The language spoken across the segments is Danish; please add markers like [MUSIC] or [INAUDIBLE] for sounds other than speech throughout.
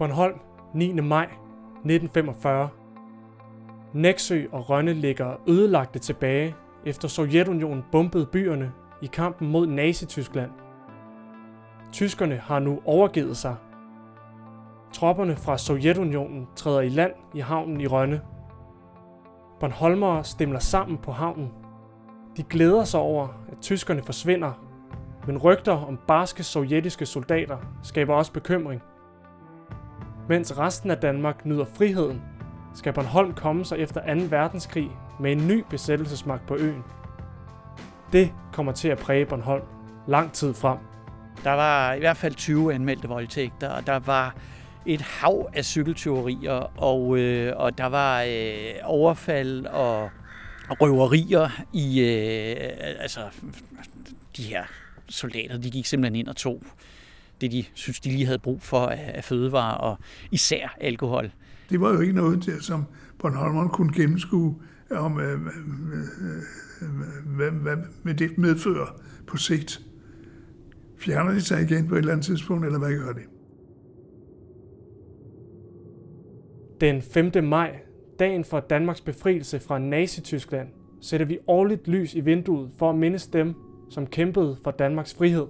Bornholm, 9. maj 1945. Næksø og Rønne ligger ødelagte tilbage, efter Sovjetunionen bombede byerne i kampen mod Nazi-Tyskland. Tyskerne har nu overgivet sig. Tropperne fra Sovjetunionen træder i land i havnen i Rønne. Bornholmere stemler sammen på havnen. De glæder sig over, at tyskerne forsvinder, men rygter om barske sovjetiske soldater skaber også bekymring. Mens resten af Danmark nyder friheden, skal Bornholm komme sig efter 2. verdenskrig med en ny besættelsesmagt på øen. Det kommer til at præge Bornholm lang tid frem. Der var i hvert fald 20 anmeldte voldtægter, og der var et hav af cykeltyverier, og, øh, og der var øh, overfald og, og røverier i øh, altså de her soldater, de gik simpelthen ind og tog det, de synes, de lige havde brug for af, af fødevarer, og især alkohol. Det var jo ikke noget, til, som Bornholmeren kunne gennemskue, om øh, hvad, hvad, hvad det medfører på sigt. Fjerner de sig igen på et eller andet tidspunkt, eller hvad gør de? Den 5. maj, dagen for Danmarks befrielse fra Nazi-Tyskland, sætter vi årligt lys i vinduet for at mindes dem, som kæmpede for Danmarks frihed.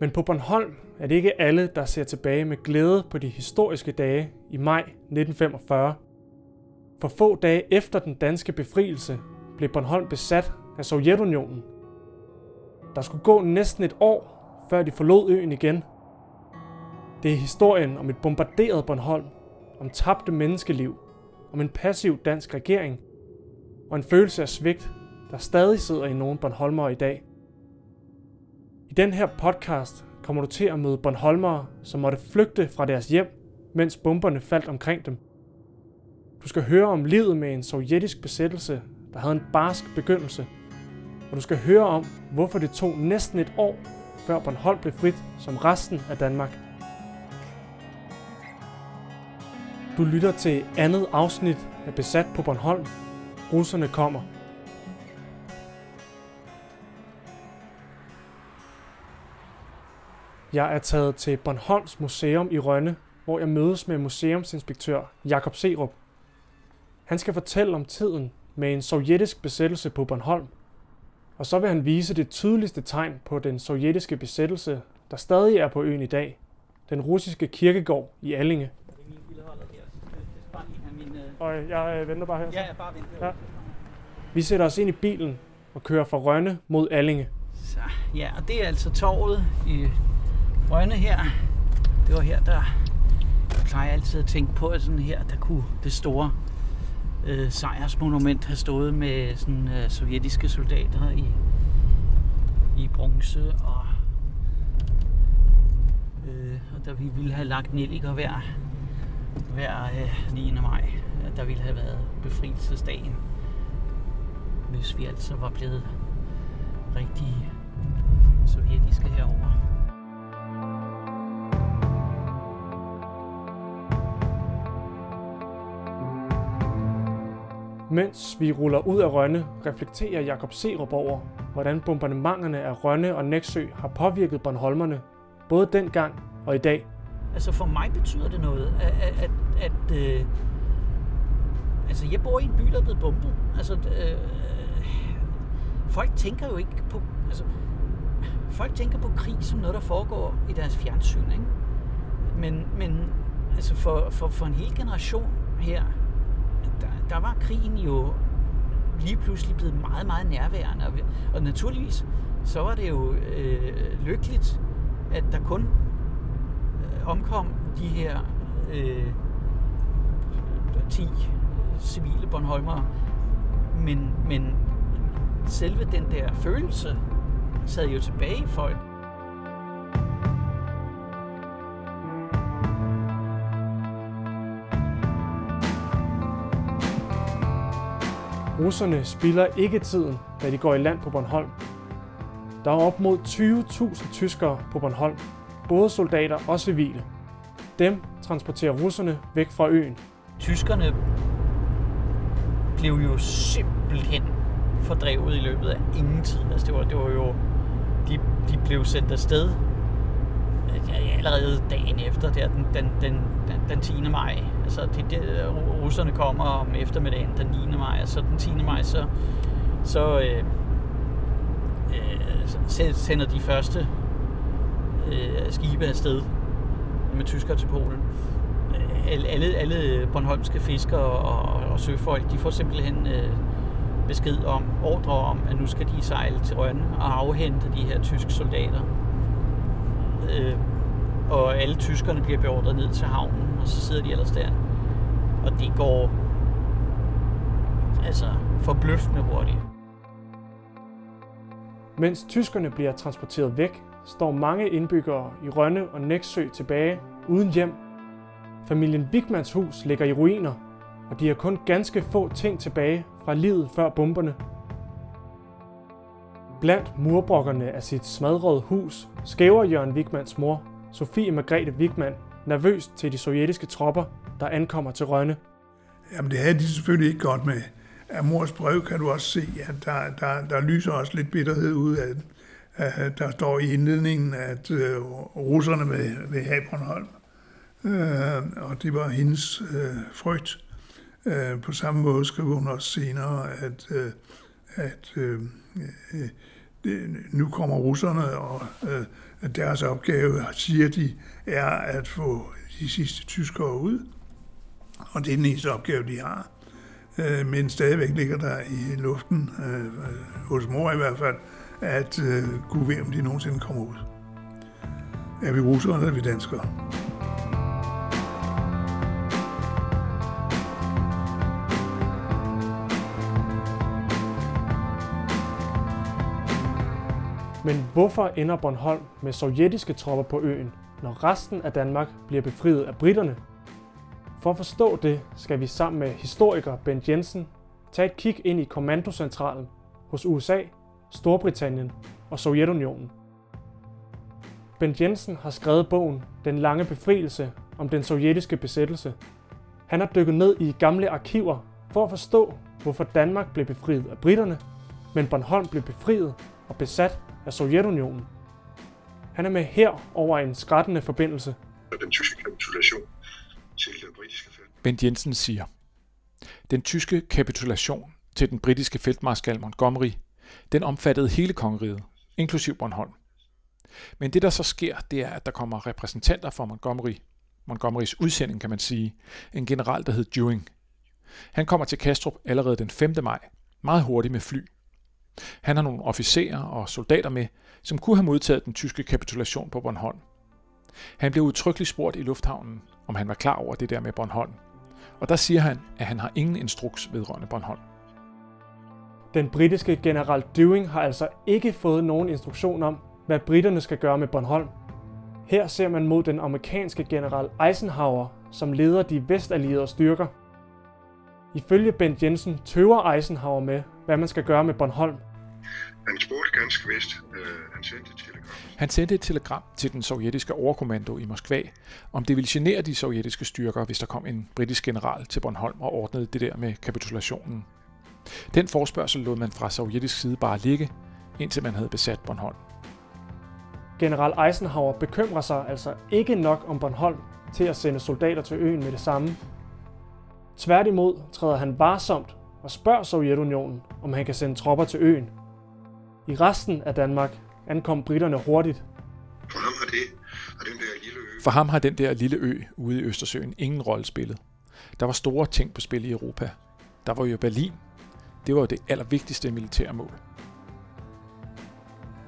Men på Bornholm er det ikke alle, der ser tilbage med glæde på de historiske dage i maj 1945. For få dage efter den danske befrielse blev Bornholm besat af Sovjetunionen. Der skulle gå næsten et år, før de forlod øen igen. Det er historien om et bombarderet Bornholm, om tabte menneskeliv, om en passiv dansk regering og en følelse af svigt, der stadig sidder i nogle Bornholmere i dag. I den her podcast kommer du til at møde Bornholmere, som måtte flygte fra deres hjem, mens bomberne faldt omkring dem. Du skal høre om livet med en sovjetisk besættelse, der havde en barsk begyndelse. Og du skal høre om, hvorfor det tog næsten et år, før Bornholm blev frit som resten af Danmark. Du lytter til andet afsnit af Besat på Bornholm. Russerne kommer. Jeg er taget til Bornholms Museum i Rønne, hvor jeg mødes med museumsinspektør Jakob Serup. Han skal fortælle om tiden med en sovjetisk besættelse på Bornholm. Og så vil han vise det tydeligste tegn på den sovjetiske besættelse, der stadig er på øen i dag. Den russiske kirkegård i Allinge. Og jeg øh, venter bare her. Ja, bare vent. Ja. Vi sætter os ind i bilen og kører fra Rønne mod Allinge. Så, ja, og det er altså torvet i Rønne her. Det var her, der jeg plejer altid at tænke på, at sådan her, der kunne det store øh, sejrsmonument have stået med sådan øh, sovjetiske soldater i, i bronze og øh, og der vi ville have lagt nelliker hver, hver øh, 9. maj. Der ville have været befrielsesdagen, hvis vi altså var blevet rigtig sovjetiske herover. Mens vi ruller ud af Rønne, reflekterer Jakob Serup over, hvordan bombardementerne af Rønne og Næksø har påvirket Bornholmerne, både dengang og i dag. Altså for mig betyder det noget, at, at, at, at øh, altså jeg bor i en by, der er blevet bombet. Altså øh, folk tænker jo ikke på, altså folk tænker på krig som noget, der foregår i deres fjernsyn, ikke? Men, men altså for, for, for en hel generation her, der, var krigen jo lige pludselig blevet meget, meget nærværende. Og, og naturligvis, så var det jo øh, lykkeligt, at der kun øh, omkom de her øh, 10 øh, civile Bornholmere. Men, men selve den der følelse sad jo tilbage i folk. Russerne spilder ikke tiden, da de går i land på Bornholm. Der er op mod 20.000 tyskere på Bornholm, både soldater og civile. Dem transporterer russerne væk fra øen. Tyskerne blev jo simpelthen fordrevet i løbet af ingen tid. Altså det var, det var jo, de, de blev sendt afsted øh, allerede dagen efter, der, den, den, den, den 10. maj. Altså, det, det, russerne kommer om eftermiddagen den 9. maj, og så den 10. maj, så, så øh, øh, sender de første øh, skibe afsted med tyskere til Polen. Øh, alle, alle, Bornholmske fiskere og, og søfolk, de får simpelthen øh, besked om, ordre om, at nu skal de sejle til Rønne og afhente de her tyske soldater. Øh, og alle tyskerne bliver beordret ned til havnen, så sidder de ellers der. Og det går altså forbløffende hurtigt. Mens tyskerne bliver transporteret væk, står mange indbyggere i Rønne og Næksø tilbage uden hjem. Familien Wigmans hus ligger i ruiner, og de har kun ganske få ting tilbage fra livet før bomberne. Blandt murbrokkerne af sit smadrede hus skæver Jørgen Wigmans mor, Sofie Margrethe Wigman, nervøst til de sovjetiske tropper, der ankommer til Rønne. Jamen det havde de selvfølgelig ikke godt med. Af mors brev kan du også se, at der, der, der lyser også lidt bitterhed ud af den. Der står i indledningen, at øh, russerne vil, vil have Bornholm. Øh, og det var hendes øh, frygt. På samme måde skriver hun også senere, at, at det, nu kommer russerne, og øh, deres opgave, siger de, er at få de sidste tyskere ud. Og det er den eneste opgave, de har. Øh, men stadigvæk ligger der i luften, øh, hos mor i hvert fald, at øh, kunne ved, om de nogensinde kommer ud. Er vi russere, eller er vi danskere? Men hvorfor ender Bornholm med sovjetiske tropper på øen, når resten af Danmark bliver befriet af britterne? For at forstå det, skal vi sammen med historiker Bent Jensen tage et kig ind i kommandocentralen hos USA, Storbritannien og Sovjetunionen. Bent Jensen har skrevet bogen Den lange befrielse om den sovjetiske besættelse. Han har dykket ned i gamle arkiver for at forstå, hvorfor Danmark blev befriet af britterne, men Bornholm blev befriet og besat af Sovjetunionen. Han er med her over en skrættende forbindelse. Den tyske kapitulation til den britiske felt. Bent Jensen siger, den tyske kapitulation til den britiske feltmarskal Montgomery, den omfattede hele kongeriget, inklusiv Bornholm. Men det, der så sker, det er, at der kommer repræsentanter fra Montgomery, Montgomerys udsending, kan man sige, en general, der hed Dewing. Han kommer til Kastrup allerede den 5. maj, meget hurtigt med fly, han har nogle officerer og soldater med, som kunne have modtaget den tyske kapitulation på Bornholm. Han blev udtrykkeligt spurgt i lufthavnen, om han var klar over det der med Bornholm. Og der siger han, at han har ingen instruks vedrørende Bornholm. Den britiske general Dewing har altså ikke fået nogen instruktion om, hvad britterne skal gøre med Bornholm. Her ser man mod den amerikanske general Eisenhower, som leder de vestallierede styrker. Ifølge Bent Jensen tøver Eisenhower med, hvad man skal gøre med Bornholm. Han spurgte ganske vist. Øh, han sendte et telegram. Han sendte et telegram til den sovjetiske overkommando i Moskva, om det ville genere de sovjetiske styrker, hvis der kom en britisk general til Bornholm og ordnede det der med kapitulationen. Den forspørgsel lod man fra sovjetisk side bare ligge, indtil man havde besat Bornholm. General Eisenhower bekymrer sig altså ikke nok om Bornholm til at sende soldater til øen med det samme. Tværtimod træder han varsomt og spørger Sovjetunionen, om han kan sende tropper til øen. I resten af Danmark ankom britterne hurtigt. For ham har, det, har den der lille ø... For ham har den der lille ø ude i Østersøen ingen rolle spillet. Der var store ting på spil i Europa. Der var jo Berlin. Det var jo det allervigtigste militære mål.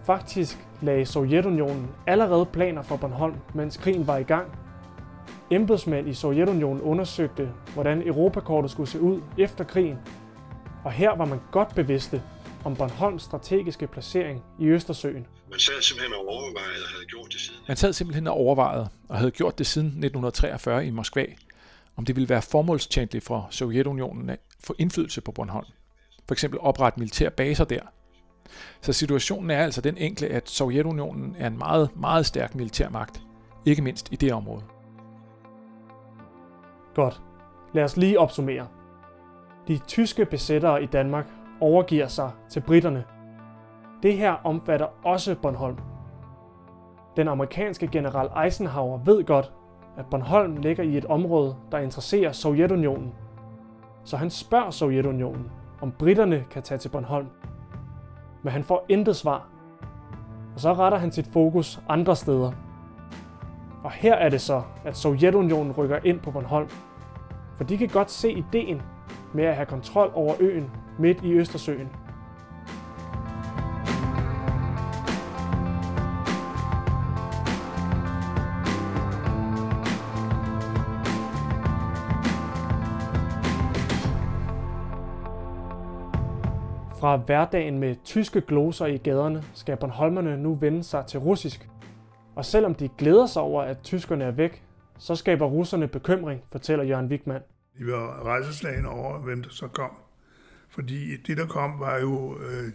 Faktisk lagde Sovjetunionen allerede planer for Bornholm, mens krigen var i gang. Embedsmænd i Sovjetunionen undersøgte, hvordan Europakortet skulle se ud efter krigen, og her var man godt bevidste om Bornholms strategiske placering i Østersøen. Man sad simpelthen og overvejede og havde gjort det siden. Man sad simpelthen og overvejede og havde gjort det siden 1943 i Moskva, om det ville være formålstjenligt for Sovjetunionen at få indflydelse på Bornholm. For eksempel oprette militære baser der. Så situationen er altså den enkle, at Sovjetunionen er en meget, meget stærk militærmagt, ikke mindst i det område. Godt. Lad os lige opsummere. De tyske besættere i Danmark overgiver sig til britterne. Det her omfatter også Bornholm. Den amerikanske general Eisenhower ved godt, at Bornholm ligger i et område, der interesserer Sovjetunionen. Så han spørger Sovjetunionen, om britterne kan tage til Bornholm. Men han får intet svar. Og så retter han sit fokus andre steder. Og her er det så, at Sovjetunionen rykker ind på Bornholm. For de kan godt se ideen med at have kontrol over øen midt i Østersøen. Fra hverdagen med tyske gloser i gaderne skal Bornholmerne nu vende sig til russisk. Og selvom de glæder sig over, at tyskerne er væk, så skaber russerne bekymring, fortæller Jørgen Wigman. De var rejseslagene over, hvem der så kom. Fordi det, der kom, var jo øh,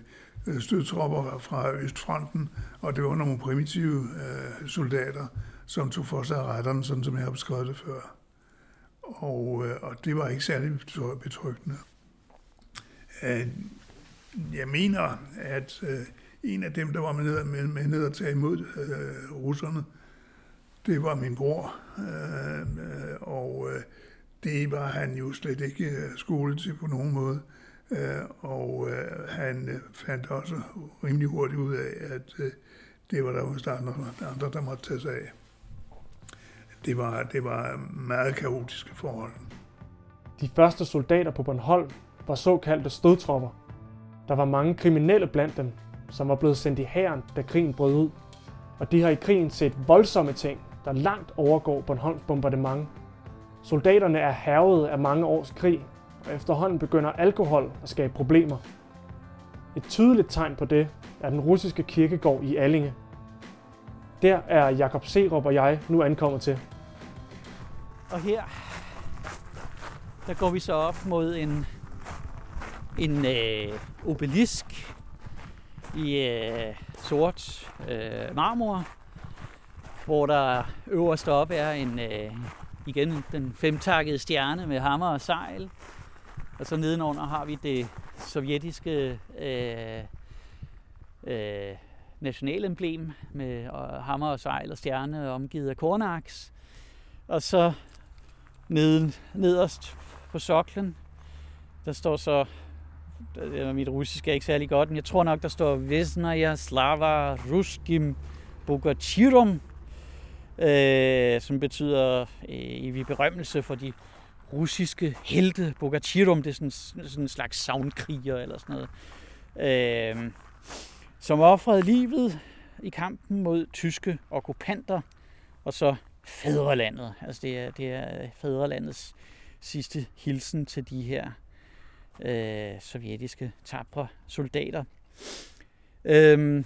stødtropper fra Østfronten, og det var nogle primitive øh, soldater, som tog for sig af retterne, sådan som jeg har beskrevet det før. Og, øh, og det var ikke særlig betryggende. Øh, jeg mener, at øh, en af dem, der var med ned, med, med ned at tage imod øh, russerne, det var min bror. Øh, øh og øh, det var han jo slet ikke øh, skolet til på nogen måde. Øh, og øh, han øh, fandt også rimelig hurtigt ud af, at øh, det var der også andre, andre, der måtte tage sig af. Det var, det var meget kaotiske forhold. De første soldater på Bornholm var såkaldte stødtropper. Der var mange kriminelle blandt dem, som var blevet sendt i hæren, da krigen brød ud. Og de har i krigen set voldsomme ting, der langt overgår Bornholms bombardement. Soldaterne er hervet af mange års krig, og efterhånden begynder alkohol at skabe problemer. Et tydeligt tegn på det er den russiske kirkegård i Allinge. Der er Jakob Serup og jeg nu ankommet til. Og her, der går vi så op mod en en øh, obelisk i øh, sort øh, marmor, hvor der øverst op er en øh, igen den femtakkede stjerne med hammer og sejl. Og så nedenunder har vi det sovjetiske øh, øh, nationalemblem med og hammer og sejl og stjerne omgivet af kornaks. Og så neden, nederst på soklen, der står så mit russisk er ikke særlig godt, men jeg tror nok, der står Vesnaya Slava Ruskim Bogachirum, øh, som betyder øh, evig berømmelse for de russiske helte. Bogachirum, det er sådan, sådan en slags savnkriger eller sådan noget. Øh, som offrede livet i kampen mod tyske okkupanter, og så fædrelandet. Altså det er, det er fædrelandets sidste hilsen til de her øh, sovjetiske tabre soldater. Øhm,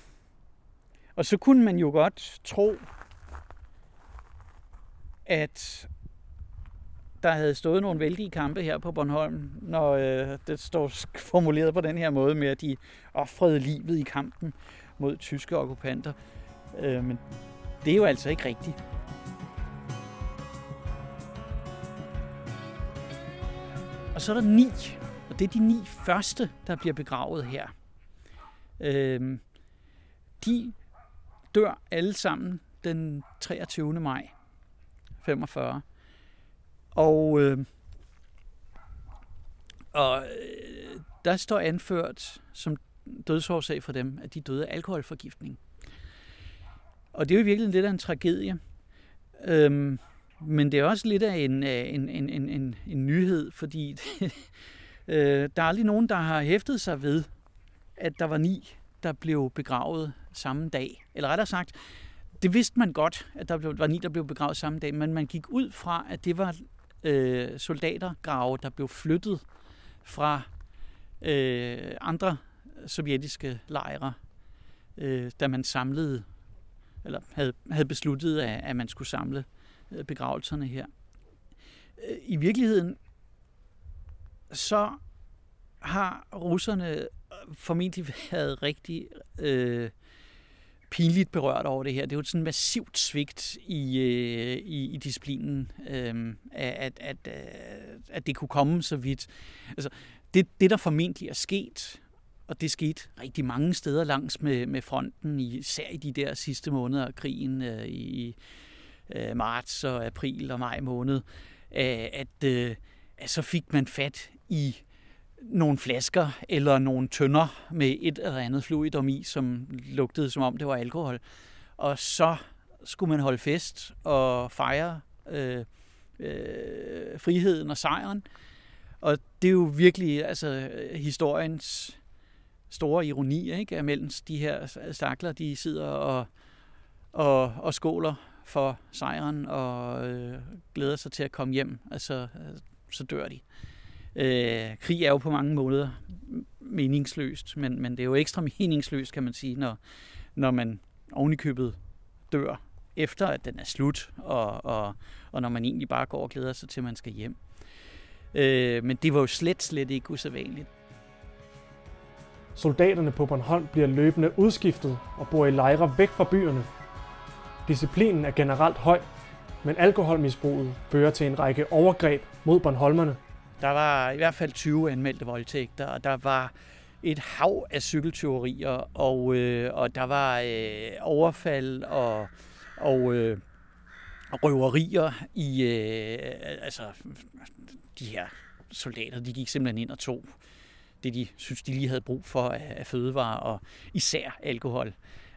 og så kunne man jo godt tro, at der havde stået nogle vældige kampe her på Bornholm, når øh, det står formuleret på den her måde med, at de offrede livet i kampen mod tyske okkupanter. Øh, men det er jo altså ikke rigtigt. Og så er der ni og det er de ni første, der bliver begravet her. Øh, de dør alle sammen den 23. maj 45. Og, øh, og øh, der står anført som dødsårsag for dem, at de døde af alkoholforgiftning. Og det er jo virkelig lidt af en tragedie. Øhm, men det er også lidt af en, øh, en, en, en, en, en nyhed, fordi [LAUGHS] Øh, der er aldrig nogen, der har hæftet sig ved, at der var ni, der blev begravet samme dag. Eller rettere sagt, det vidste man godt, at der var ni, der blev begravet samme dag, men man gik ud fra, at det var øh, soldatergrave, der blev flyttet fra øh, andre sovjetiske lejre, øh, da man samlede, eller havde, havde besluttet, at, at man skulle samle øh, begravelserne her. Øh, I virkeligheden så har russerne øh, formentlig været rigtig øh, pinligt berørt over det her. Det er jo sådan et massivt svigt i, øh, i, i disciplinen, øh, at, at, at, at det kunne komme så vidt. Altså, det, det, der formentlig er sket, og det skete rigtig mange steder langs med, med fronten, især i de der sidste måneder af krigen øh, i øh, marts og april og maj måned, øh, at, øh, at så fik man fat i nogle flasker eller nogle tønder med et eller andet fluidum i, som lugtede som om det var alkohol. Og så skulle man holde fest og fejre øh, øh, friheden og sejren. Og det er jo virkelig altså, historiens store ironi, ikke? At mellem de her stakler, de sidder og, og, og skåler for sejren og øh, glæder sig til at komme hjem. Altså, øh, så dør de. Øh, krig er jo på mange måder meningsløst, men, men det er jo ekstra [LAUGHS] meningsløst, kan man sige, når, når man ovenikøbet dør efter, at den er slut, og, og, og når man egentlig bare går og glæder sig til, at man skal hjem. Øh, men det var jo slet, slet ikke usædvanligt. Soldaterne på Bornholm bliver løbende udskiftet og bor i lejre væk fra byerne. Disciplinen er generelt høj, men alkoholmisbruget fører til en række overgreb mod Bornholmerne. Der var i hvert fald 20 anmeldte voldtægter, og der var et hav af cykeltyverier, og, øh, og der var øh, overfald og, og øh, røverier i, øh, altså de her soldater, de gik simpelthen ind og tog det, de synes, de lige havde brug for af, af fødevarer, og især alkohol.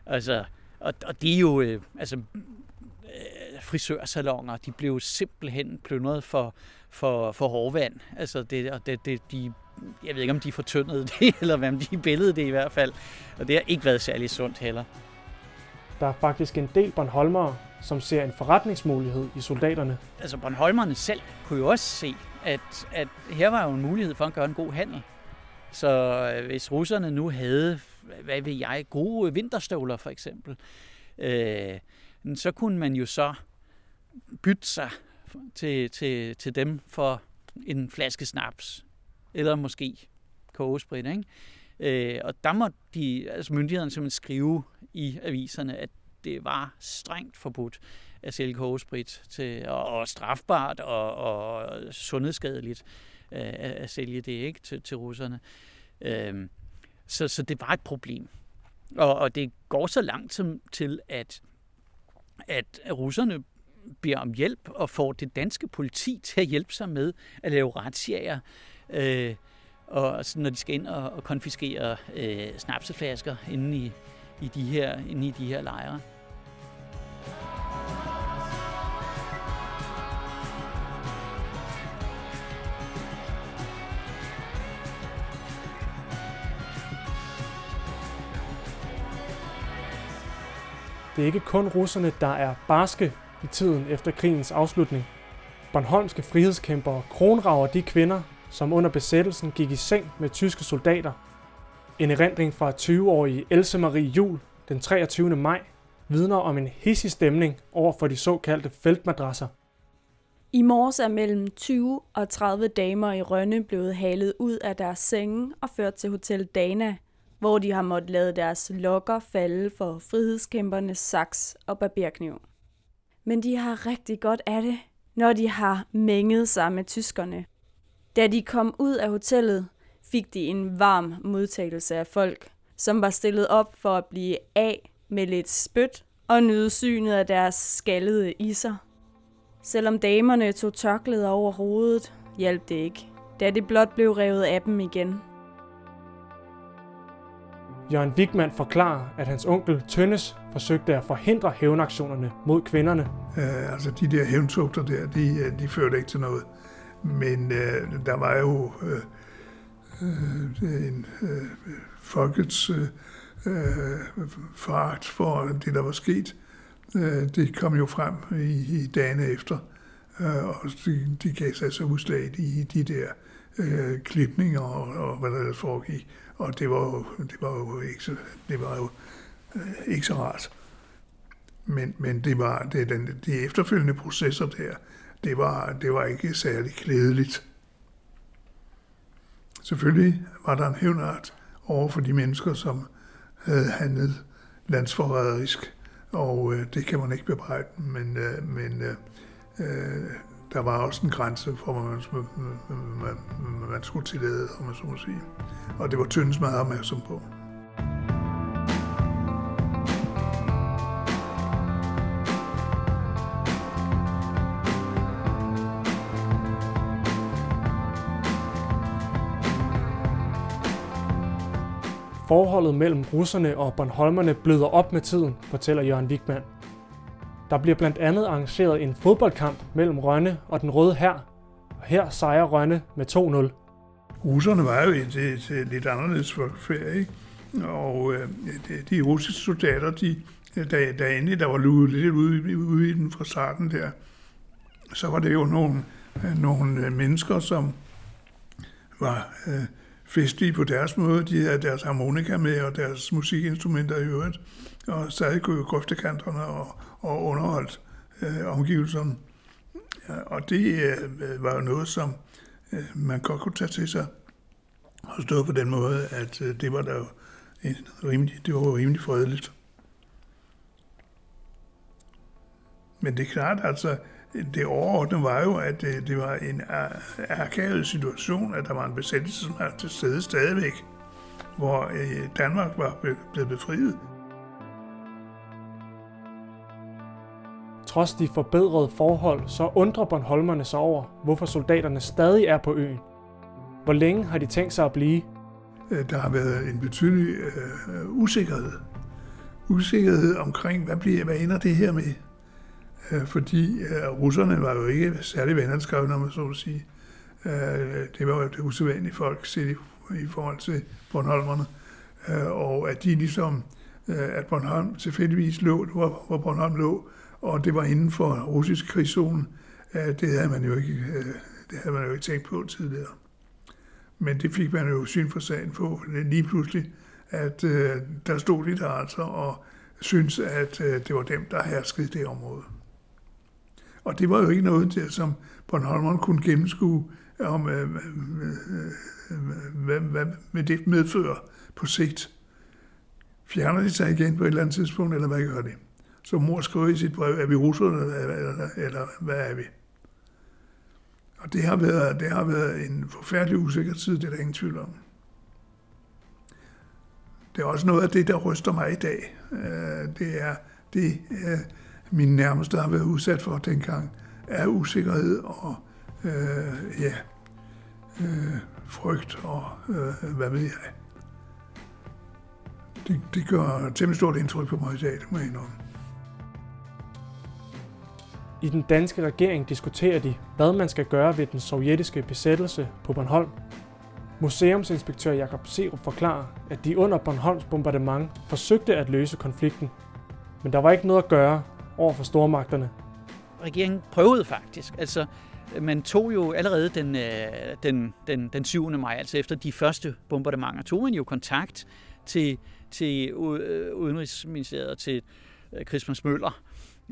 Altså, og, og det er jo, øh, altså, øh, frisørsalonger, de blev simpelthen plyndret for, for, for hårvand. Altså, det, og det, det, de, jeg ved ikke, om de fortyndede [LAUGHS] det, eller hvad de billede det i hvert fald. Og det har ikke været særlig sundt heller. Der er faktisk en del Bornholmere, som ser en forretningsmulighed i soldaterne. Altså Bornholmerne selv kunne jo også se, at, at her var jo en mulighed for at gøre en god handel. Så øh, hvis russerne nu havde, hvad ved jeg, gode vinterstøvler for eksempel, øh, så kunne man jo så bytte sig til, til, til dem for en flaske snaps, eller måske kogesprit, ikke? Øh, og der må de, altså myndighederne simpelthen skrive i aviserne, at det var strengt forbudt at sælge kogesprit til, og, og strafbart og, og sundhedsskadeligt øh, at sælge det ikke til, til russerne. Øh, så, så det var et problem. Og, og det går så langt som, til, at, at russerne beder om hjælp og får det danske politi til at hjælpe sig med at lave retsjager, øh, og så når de skal ind og, og konfiskere øh, snapseflasker inde i, i de her, inde i de her lejre. Det er ikke kun russerne, der er barske i tiden efter krigens afslutning. Bornholmske frihedskæmpere kronrager de kvinder, som under besættelsen gik i seng med tyske soldater. En erindring fra 20-årige Else Marie Jul den 23. maj vidner om en hissig stemning over for de såkaldte feltmadrasser. I morges er mellem 20 og 30 damer i Rønne blevet halet ud af deres senge og ført til Hotel Dana, hvor de har måttet lade deres lokker falde for frihedskæmpernes saks og barberkniv. Men de har rigtig godt af det, når de har mænget sig med tyskerne. Da de kom ud af hotellet, fik de en varm modtagelse af folk, som var stillet op for at blive af med lidt spyt og nyde synet af deres skaldede iser. Selvom damerne tog tørklæder over hovedet, hjalp det ikke, da det blot blev revet af dem igen. Jørgen Wigman forklarer, at hans onkel Tønnes forsøgte at forhindre hævnaktionerne mod kvinderne. Uh, altså de der hævntugter der, de, øh, de førte ikke til noget. Men uh, der var jo uh, uh, en uh, folkets uh, foragt for det, der var sket. Uh, det kom jo frem i, i dagene efter, uh, og de, de gav sig så udslag i de der uh, klipninger og, og hvad der foregik. Og det var jo, det var jo ikke så, det var jo Øh, ikke så rart. Men, men det var det, den, de efterfølgende processer der, det var, det var ikke særlig klædeligt. Selvfølgelig var der en hævnart over for de mennesker, som havde handlet landsforræderisk, og øh, det kan man ikke bebrejde, men, øh, men øh, øh der var også en grænse for, hvad man, man, man skulle tillade, om man så må sige. Og det var Tøndes meget opmærksom på. Forholdet mellem russerne og Bornholmerne bløder op med tiden, fortæller Jørgen Wigman. Der bliver blandt andet arrangeret en fodboldkamp mellem Rønne og den røde her, og her sejrer Rønne med 2-0. Russerne var jo et, et, et lidt anderledes folkefærd, ikke? Og øh, de russiske soldater, de, der, der endelig der var luet lidt ude, ude i den fra starten der, så var det jo nogle, øh, nogle øh, mennesker, som var øh, festlige på deres måde. De havde deres harmonika med og deres musikinstrumenter i øvrigt, og sad i grøftekanterne og, og underholdt øh, omgivelserne. Og det øh, var jo noget, som øh, man godt kunne tage til sig og stå på den måde, at øh, det var der jo en rimelig, det var rimelig fredeligt. Men det er klart, altså, det overordnede var jo, at det, det var en akavet situation, at der var en besættelsesmagt til stede stadigvæk, hvor øh, Danmark var blevet befriet. Trods de forbedrede forhold, så undrer Bornholmerne sig over, hvorfor soldaterne stadig er på øen. Hvor længe har de tænkt sig at blive? Øh, der har været en betydelig uh, usikkerhed. Usikkerhed omkring, hvad, bliver, hvad ender det her med? Øh, fordi øh, russerne var jo ikke særlig vennerskrevne, om man så at sige. Øh, det var jo det usædvanlige folk set i, forhold til Bornholmerne. Og at de ligesom, at Bornholm tilfældigvis lå, hvor, Bornholm lå, og det var inden for russisk krigszone. Det havde man jo ikke, det havde man jo ikke tænkt på tidligere. Men det fik man jo syn for sagen på lige pludselig, at der stod de der altså og syntes, at det var dem, der herskede det område. Og det var jo ikke noget, der, som Bornholmeren kunne gennemskue, om øh, hvad, hvad, hvad det medfører på sigt. Fjerner de sig igen på et eller andet tidspunkt, eller hvad gør de? Så mor skriver i sit brev, er vi russerne, eller, eller, eller hvad er vi? Og det har, været, det har været en forfærdelig usikker tid, det er der ingen tvivl om. Det er også noget af det, der ryster mig i dag. Øh, det er det, øh, mine min nærmeste har været udsat for dengang, er usikkerhed og øh, ja, øh, frygt og øh, hvad ved jeg. Det, det gør temmelig stort indtryk på mig i dag, det må jeg indrømme. I den danske regering diskuterer de, hvad man skal gøre ved den sovjetiske besættelse på Bornholm. Museumsinspektør Jakob Serup forklarer, at de under Bornholms bombardement forsøgte at løse konflikten, men der var ikke noget at gøre over for stormagterne. Regeringen prøvede faktisk. Altså, man tog jo allerede den, øh, den, den, den 7. maj, altså efter de første bombardementer, tog man jo kontakt til, til øh, Udenrigsministeriet og til øh, Christmas Møller,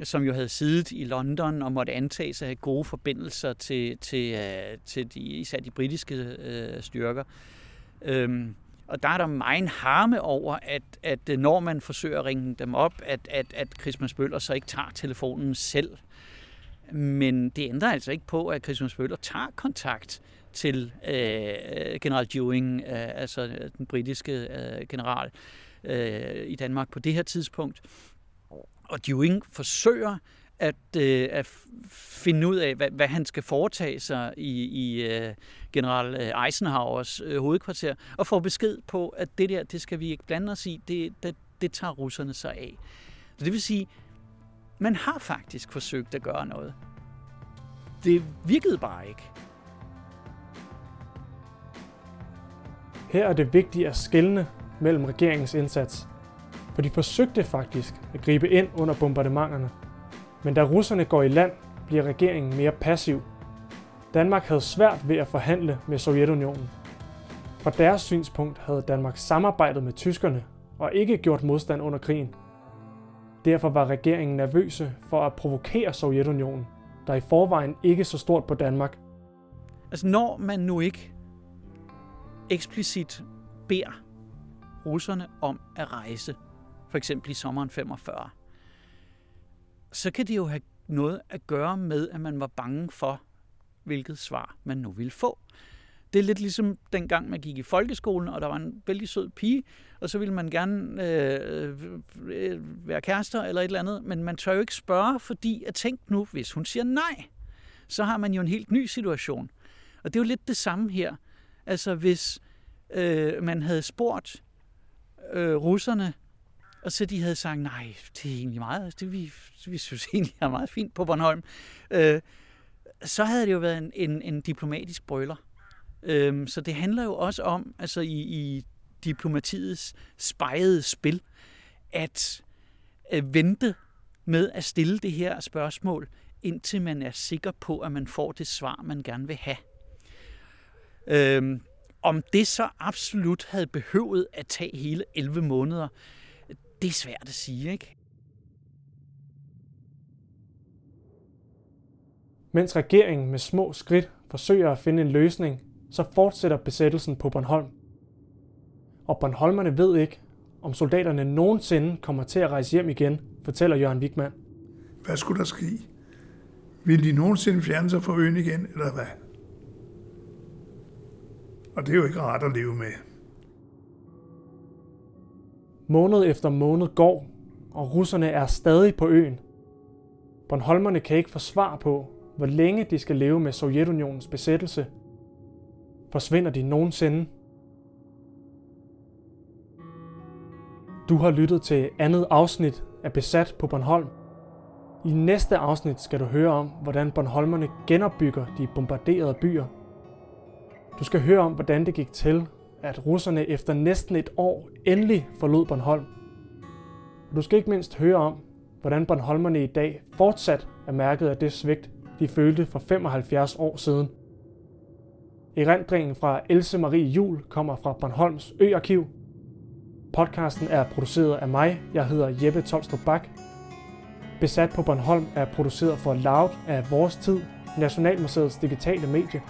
som jo havde siddet i London og måtte antage sig at have gode forbindelser til, til, til de, især de britiske øh, styrker. Øhm, og der er der meget harme over, at, at øh, når man forsøger at ringe dem op, at, at, at Christmas Møller så ikke tager telefonen selv. Men det ændrer altså ikke på, at Christmas Møller tager kontakt til øh, general Dewing, øh, altså øh, den britiske øh, general øh, i Danmark på det her tidspunkt, og Dewing forsøger at, øh, at finde ud af, hvad, hvad han skal foretage sig i, i øh, general øh, Eisenhowers øh, hovedkvarter, og får besked på, at det der, det skal vi ikke blande os i, det, det, det tager russerne sig af. Så det vil sige, man har faktisk forsøgt at gøre noget. Det virkede bare ikke. Her er det vigtigt at skelne mellem regeringens indsats for de forsøgte faktisk at gribe ind under bombardementerne. Men da russerne går i land, bliver regeringen mere passiv. Danmark havde svært ved at forhandle med Sovjetunionen. Fra deres synspunkt havde Danmark samarbejdet med tyskerne og ikke gjort modstand under krigen. Derfor var regeringen nervøse for at provokere Sovjetunionen, der i forvejen ikke så stort på Danmark. Altså når man nu ikke eksplicit beder russerne om at rejse for eksempel i sommeren 45, så kan det jo have noget at gøre med, at man var bange for, hvilket svar man nu ville få. Det er lidt ligesom dengang man gik i folkeskolen, og der var en vældig sød pige, og så ville man gerne øh, øh, være kærester eller et eller andet, men man tør jo ikke spørge, fordi at tænk nu, hvis hun siger nej, så har man jo en helt ny situation. Og det er jo lidt det samme her. Altså hvis øh, man havde spurgt øh, russerne, og så de havde sagt, nej, det er egentlig meget, det vi, vi synes [LAUGHS] egentlig er meget fint på Bornholm, øh, så havde det jo været en, en, en diplomatisk brøler. Øhm, så det handler jo også om, altså i, i diplomatiets spejede spil, at øh, vente med at stille det her spørgsmål, indtil man er sikker på, at man får det svar, man gerne vil have. Øhm, om det så absolut havde behøvet at tage hele 11 måneder, det er svært at sige, ikke? Mens regeringen med små skridt forsøger at finde en løsning, så fortsætter besættelsen på Bornholm. Og Bornholmerne ved ikke, om soldaterne nogensinde kommer til at rejse hjem igen, fortæller Jørgen Wigman. Hvad skulle der ske? Vil de nogensinde fjerne sig fra øen igen, eller hvad? Og det er jo ikke rart at leve med. Måned efter måned går, og russerne er stadig på øen. Bornholmerne kan ikke få svar på, hvor længe de skal leve med Sovjetunionens besættelse. Forsvinder de nogensinde? Du har lyttet til andet afsnit af Besat på Bornholm. I næste afsnit skal du høre om, hvordan Bornholmerne genopbygger de bombarderede byer. Du skal høre om, hvordan det gik til, at russerne efter næsten et år endelig forlod Bornholm. Du skal ikke mindst høre om, hvordan Bornholmerne i dag fortsat er mærket af det svigt, de følte for 75 år siden. Erindringen fra Else Marie Jul kommer fra Bornholms Øarkiv. Podcasten er produceret af mig. Jeg hedder Jeppe Tolstrup Bak. Besat på Bornholm er produceret for Loud af Vores Tid, Nationalmuseets digitale medie.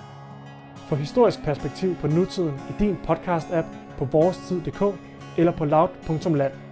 For historisk perspektiv på nutiden i din podcast-app på vorestid.dk eller på loud.land.